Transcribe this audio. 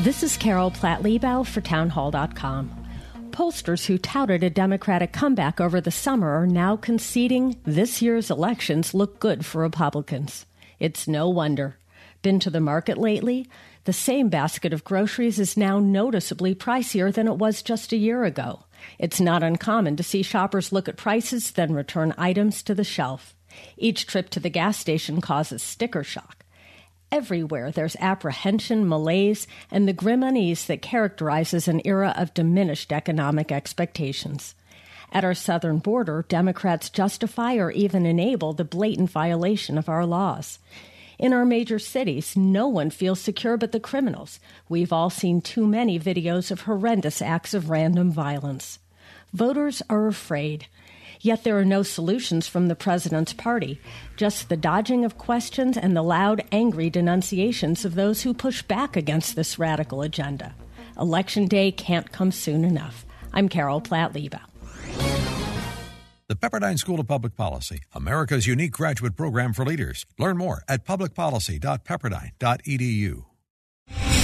This is Carol Platt Liebau for Townhall.com. Pollsters who touted a Democratic comeback over the summer are now conceding this year's elections look good for Republicans. It's no wonder. Been to the market lately? The same basket of groceries is now noticeably pricier than it was just a year ago. It's not uncommon to see shoppers look at prices, then return items to the shelf. Each trip to the gas station causes sticker shock. Everywhere there's apprehension, malaise, and the grim unease that characterizes an era of diminished economic expectations. At our southern border, Democrats justify or even enable the blatant violation of our laws. In our major cities, no one feels secure but the criminals. We've all seen too many videos of horrendous acts of random violence. Voters are afraid. Yet there are no solutions from the president's party, just the dodging of questions and the loud, angry denunciations of those who push back against this radical agenda. Election day can't come soon enough. I'm Carol Platt Liebau. The Pepperdine School of Public Policy, America's unique graduate program for leaders. Learn more at publicpolicy.pepperdine.edu.